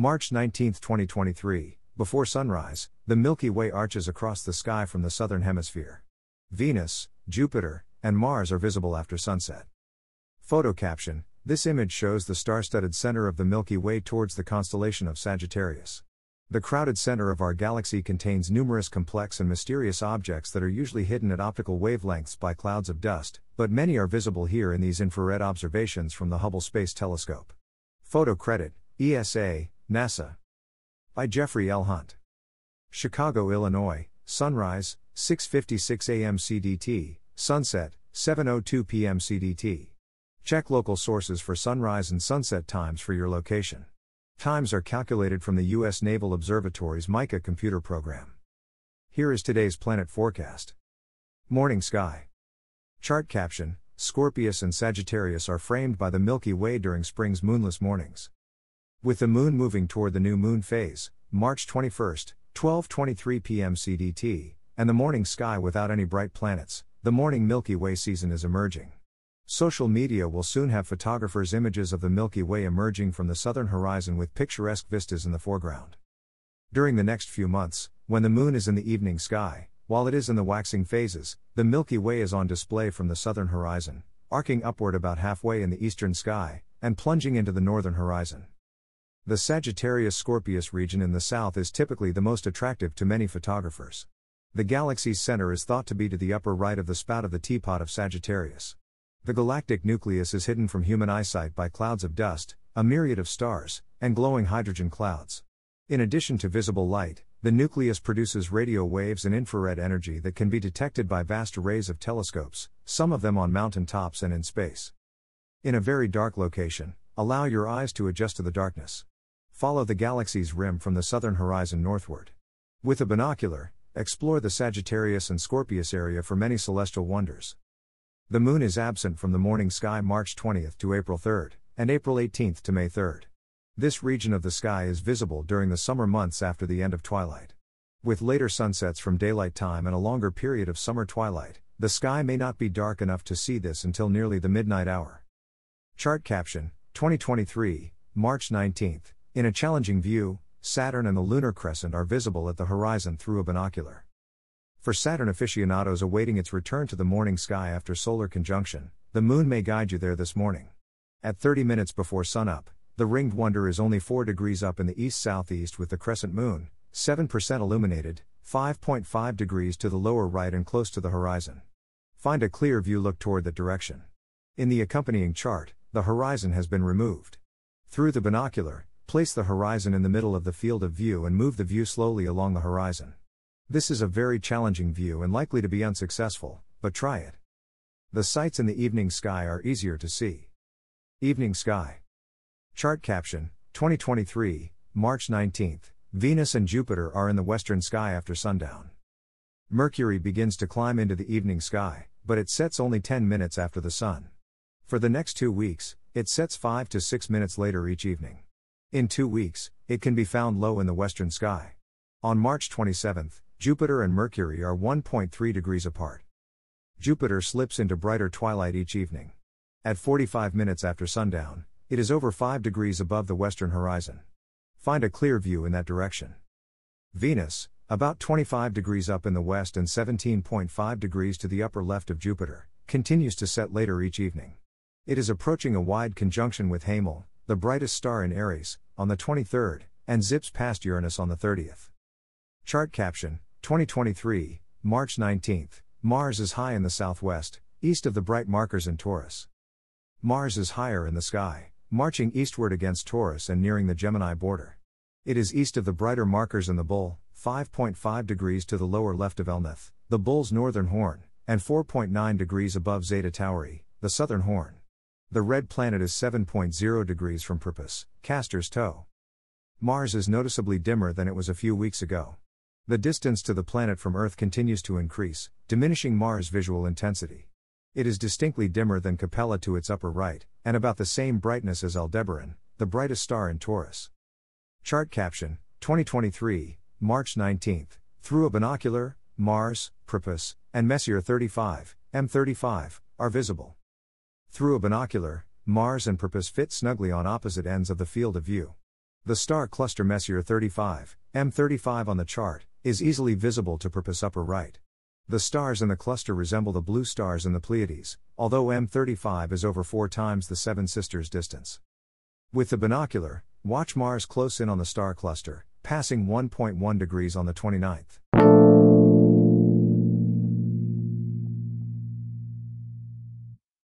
March 19, 2023, before sunrise, the Milky Way arches across the sky from the southern hemisphere. Venus, Jupiter, and Mars are visible after sunset. Photo caption This image shows the star studded center of the Milky Way towards the constellation of Sagittarius. The crowded center of our galaxy contains numerous complex and mysterious objects that are usually hidden at optical wavelengths by clouds of dust, but many are visible here in these infrared observations from the Hubble Space Telescope. Photo credit ESA, NASA. By Jeffrey L. Hunt. Chicago, Illinois, sunrise, 6:56 a.m. CDT, sunset, 7:02 p.m. CDT. Check local sources for sunrise and sunset times for your location. Times are calculated from the U.S. Naval Observatory's MICA computer program. Here is today's planet forecast. Morning sky. Chart caption Scorpius and Sagittarius are framed by the Milky Way during spring's moonless mornings. With the moon moving toward the new moon phase, March 21, 12:23 p.m. CDT, and the morning sky without any bright planets, the morning Milky Way season is emerging. Social media will soon have photographers' images of the Milky Way emerging from the southern horizon with picturesque vistas in the foreground. During the next few months, when the moon is in the evening sky, while it is in the waxing phases, the Milky Way is on display from the southern horizon, arcing upward about halfway in the eastern sky, and plunging into the northern horizon. The Sagittarius Scorpius region in the south is typically the most attractive to many photographers. The galaxy's center is thought to be to the upper right of the spout of the teapot of Sagittarius. The galactic nucleus is hidden from human eyesight by clouds of dust, a myriad of stars, and glowing hydrogen clouds. In addition to visible light, the nucleus produces radio waves and infrared energy that can be detected by vast arrays of telescopes, some of them on mountain tops and in space. In a very dark location, allow your eyes to adjust to the darkness. Follow the galaxy's rim from the southern horizon northward. With a binocular, explore the Sagittarius and Scorpius area for many celestial wonders. The moon is absent from the morning sky March 20th to April 3rd, and April 18th to May 3rd. This region of the sky is visible during the summer months after the end of twilight. With later sunsets from daylight time and a longer period of summer twilight, the sky may not be dark enough to see this until nearly the midnight hour. Chart caption 2023, March 19th. In a challenging view, Saturn and the lunar crescent are visible at the horizon through a binocular. For Saturn aficionados awaiting its return to the morning sky after solar conjunction, the moon may guide you there this morning. At 30 minutes before sunup, the ringed wonder is only 4 degrees up in the east southeast with the crescent moon, 7% illuminated, 5.5 degrees to the lower right and close to the horizon. Find a clear view, look toward that direction. In the accompanying chart, the horizon has been removed. Through the binocular, place the horizon in the middle of the field of view and move the view slowly along the horizon. This is a very challenging view and likely to be unsuccessful, but try it. The sights in the evening sky are easier to see. Evening sky. Chart caption 2023, March 19th. Venus and Jupiter are in the western sky after sundown. Mercury begins to climb into the evening sky, but it sets only 10 minutes after the sun. For the next two weeks, it sets 5 to 6 minutes later each evening. In two weeks, it can be found low in the western sky. On March 27, Jupiter and Mercury are 1.3 degrees apart. Jupiter slips into brighter twilight each evening. At 45 minutes after sundown, it is over 5 degrees above the western horizon. Find a clear view in that direction. Venus, about 25 degrees up in the west and 17.5 degrees to the upper left of Jupiter, continues to set later each evening. It is approaching a wide conjunction with Hamal, the brightest star in Aries, on the 23rd, and zips past Uranus on the 30th. Chart caption 2023, March 19th. Mars is high in the southwest, east of the bright markers in Taurus. Mars is higher in the sky, marching eastward against Taurus and nearing the Gemini border. It is east of the brighter markers in the Bull, 5.5 degrees to the lower left of Elnath, the Bull's northern horn, and 4.9 degrees above Zeta Tauri, the southern horn. The red planet is 7.0 degrees from Propus, Castor's toe. Mars is noticeably dimmer than it was a few weeks ago. The distance to the planet from Earth continues to increase, diminishing Mars' visual intensity. It is distinctly dimmer than Capella to its upper right, and about the same brightness as Aldebaran, the brightest star in Taurus. Chart caption 2023, March 19th. Through a binocular, Mars, Propus, and Messier 35, M35, are visible. Through a binocular, Mars and Propus fit snugly on opposite ends of the field of view. The star cluster Messier 35, M35 on the chart, is easily visible to Propus' upper right. The stars in the cluster resemble the blue stars in the Pleiades, although M35 is over four times the Seven Sisters distance. With the binocular, watch Mars close in on the star cluster, passing 1.1 degrees on the 29th.